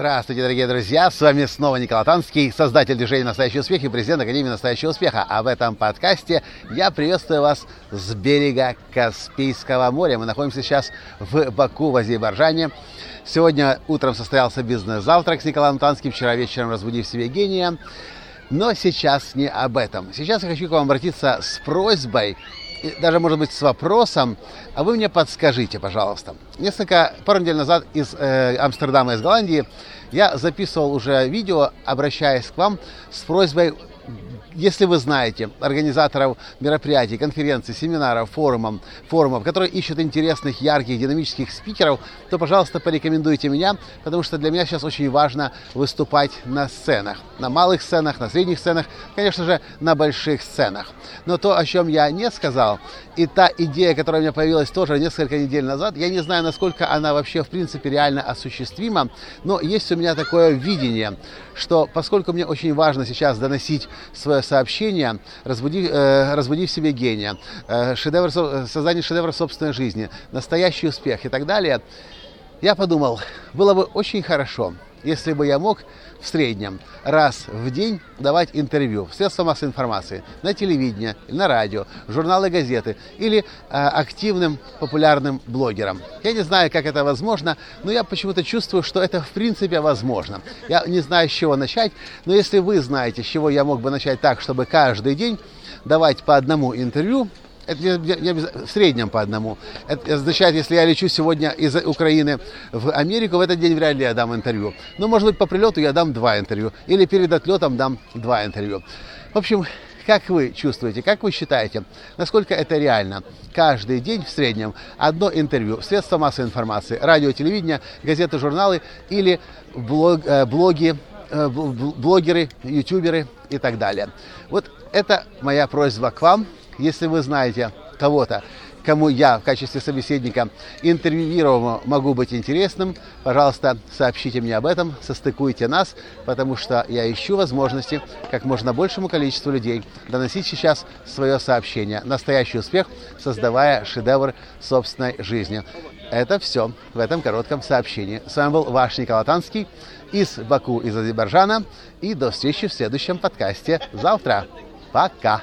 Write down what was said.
Здравствуйте, дорогие друзья! С вами снова Николай Танский, создатель движения «Настоящий успех» и президент Академии «Настоящего успеха». А в этом подкасте я приветствую вас с берега Каспийского моря. Мы находимся сейчас в Баку, в Азербайджане. Сегодня утром состоялся бизнес-завтрак с Николаем Танским, вчера вечером разбудив себе гения. Но сейчас не об этом. Сейчас я хочу к вам обратиться с просьбой даже, может быть, с вопросом, а вы мне подскажите, пожалуйста. Несколько, пару недель назад из э, Амстердама, из Голландии, я записывал уже видео, обращаясь к вам с просьбой если вы знаете организаторов мероприятий, конференций, семинаров, форумов, форумов, которые ищут интересных, ярких, динамических спикеров, то, пожалуйста, порекомендуйте меня, потому что для меня сейчас очень важно выступать на сценах, на малых сценах, на средних сценах, конечно же, на больших сценах. Но то, о чем я не сказал, и та идея, которая у меня появилась тоже несколько недель назад, я не знаю, насколько она вообще, в принципе, реально осуществима, но есть у меня такое видение, что поскольку мне очень важно сейчас доносить свое сообщение, разбуди, э, разбуди в себе гения, э, шедевр, создание шедевра собственной жизни, настоящий успех и так далее, я подумал, было бы очень хорошо, если бы я мог в среднем раз в день давать интервью в средства массовой информации, на телевидении, на радио, журналы, газеты или э, активным популярным блогерам. Я не знаю, как это возможно, но я почему-то чувствую, что это в принципе возможно. Я не знаю, с чего начать, но если вы знаете, с чего я мог бы начать так, чтобы каждый день давать по одному интервью, это не, не, в среднем по одному. Это означает, если я лечу сегодня из Украины в Америку, в этот день вряд ли я дам интервью. Но, может быть, по прилету я дам два интервью. Или перед отлетом дам два интервью. В общем, как вы чувствуете, как вы считаете, насколько это реально? Каждый день в среднем одно интервью, средства массовой информации, радио, телевидение, газеты, журналы или блог, э, блоги, э, блогеры, ютуберы и так далее. Вот это моя просьба к вам если вы знаете кого-то, кому я в качестве собеседника интервьюированного могу быть интересным, пожалуйста, сообщите мне об этом, состыкуйте нас, потому что я ищу возможности как можно большему количеству людей доносить сейчас свое сообщение. Настоящий успех, создавая шедевр собственной жизни. Это все в этом коротком сообщении. С вами был ваш Николай Танский из Баку, из Азербайджана. И до встречи в следующем подкасте завтра. Пока!